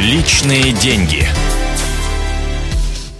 Личные деньги.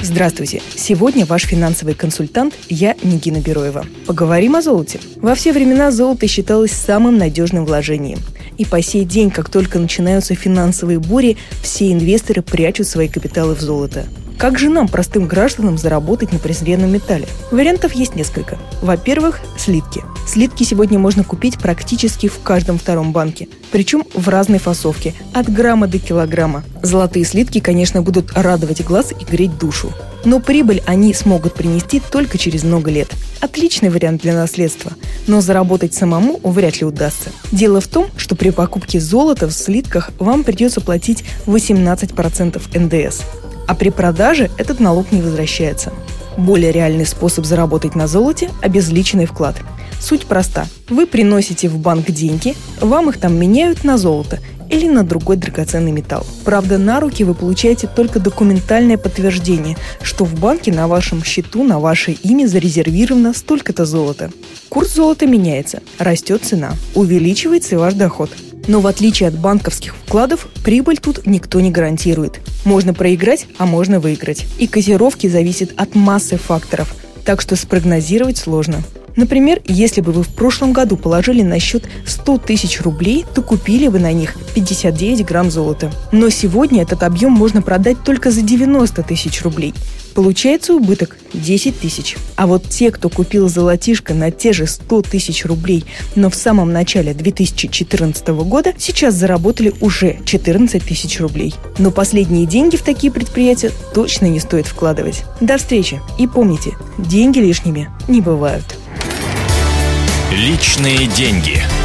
Здравствуйте! Сегодня ваш финансовый консультант, я Нигина Бероева. Поговорим о золоте. Во все времена золото считалось самым надежным вложением. И по сей день, как только начинаются финансовые бури, все инвесторы прячут свои капиталы в золото. Как же нам, простым гражданам, заработать на презренном металле? Вариантов есть несколько. Во-первых, слитки. Слитки сегодня можно купить практически в каждом втором банке. Причем в разной фасовке, от грамма до килограмма. Золотые слитки, конечно, будут радовать глаз и греть душу. Но прибыль они смогут принести только через много лет. Отличный вариант для наследства, но заработать самому вряд ли удастся. Дело в том, что при покупке золота в слитках вам придется платить 18% НДС а при продаже этот налог не возвращается. Более реальный способ заработать на золоте – обезличенный вклад. Суть проста. Вы приносите в банк деньги, вам их там меняют на золото или на другой драгоценный металл. Правда, на руки вы получаете только документальное подтверждение, что в банке на вашем счету на ваше имя зарезервировано столько-то золота. Курс золота меняется, растет цена, увеличивается и ваш доход – но в отличие от банковских вкладов, прибыль тут никто не гарантирует. Можно проиграть, а можно выиграть. И котировки зависят от массы факторов, так что спрогнозировать сложно. Например, если бы вы в прошлом году положили на счет 100 тысяч рублей, то купили бы на них 59 грамм золота. Но сегодня этот объем можно продать только за 90 тысяч рублей. Получается убыток 10 тысяч. А вот те, кто купил золотишко на те же 100 тысяч рублей, но в самом начале 2014 года, сейчас заработали уже 14 тысяч рублей. Но последние деньги в такие предприятия точно не стоит вкладывать. До встречи. И помните, деньги лишними не бывают. Личные деньги.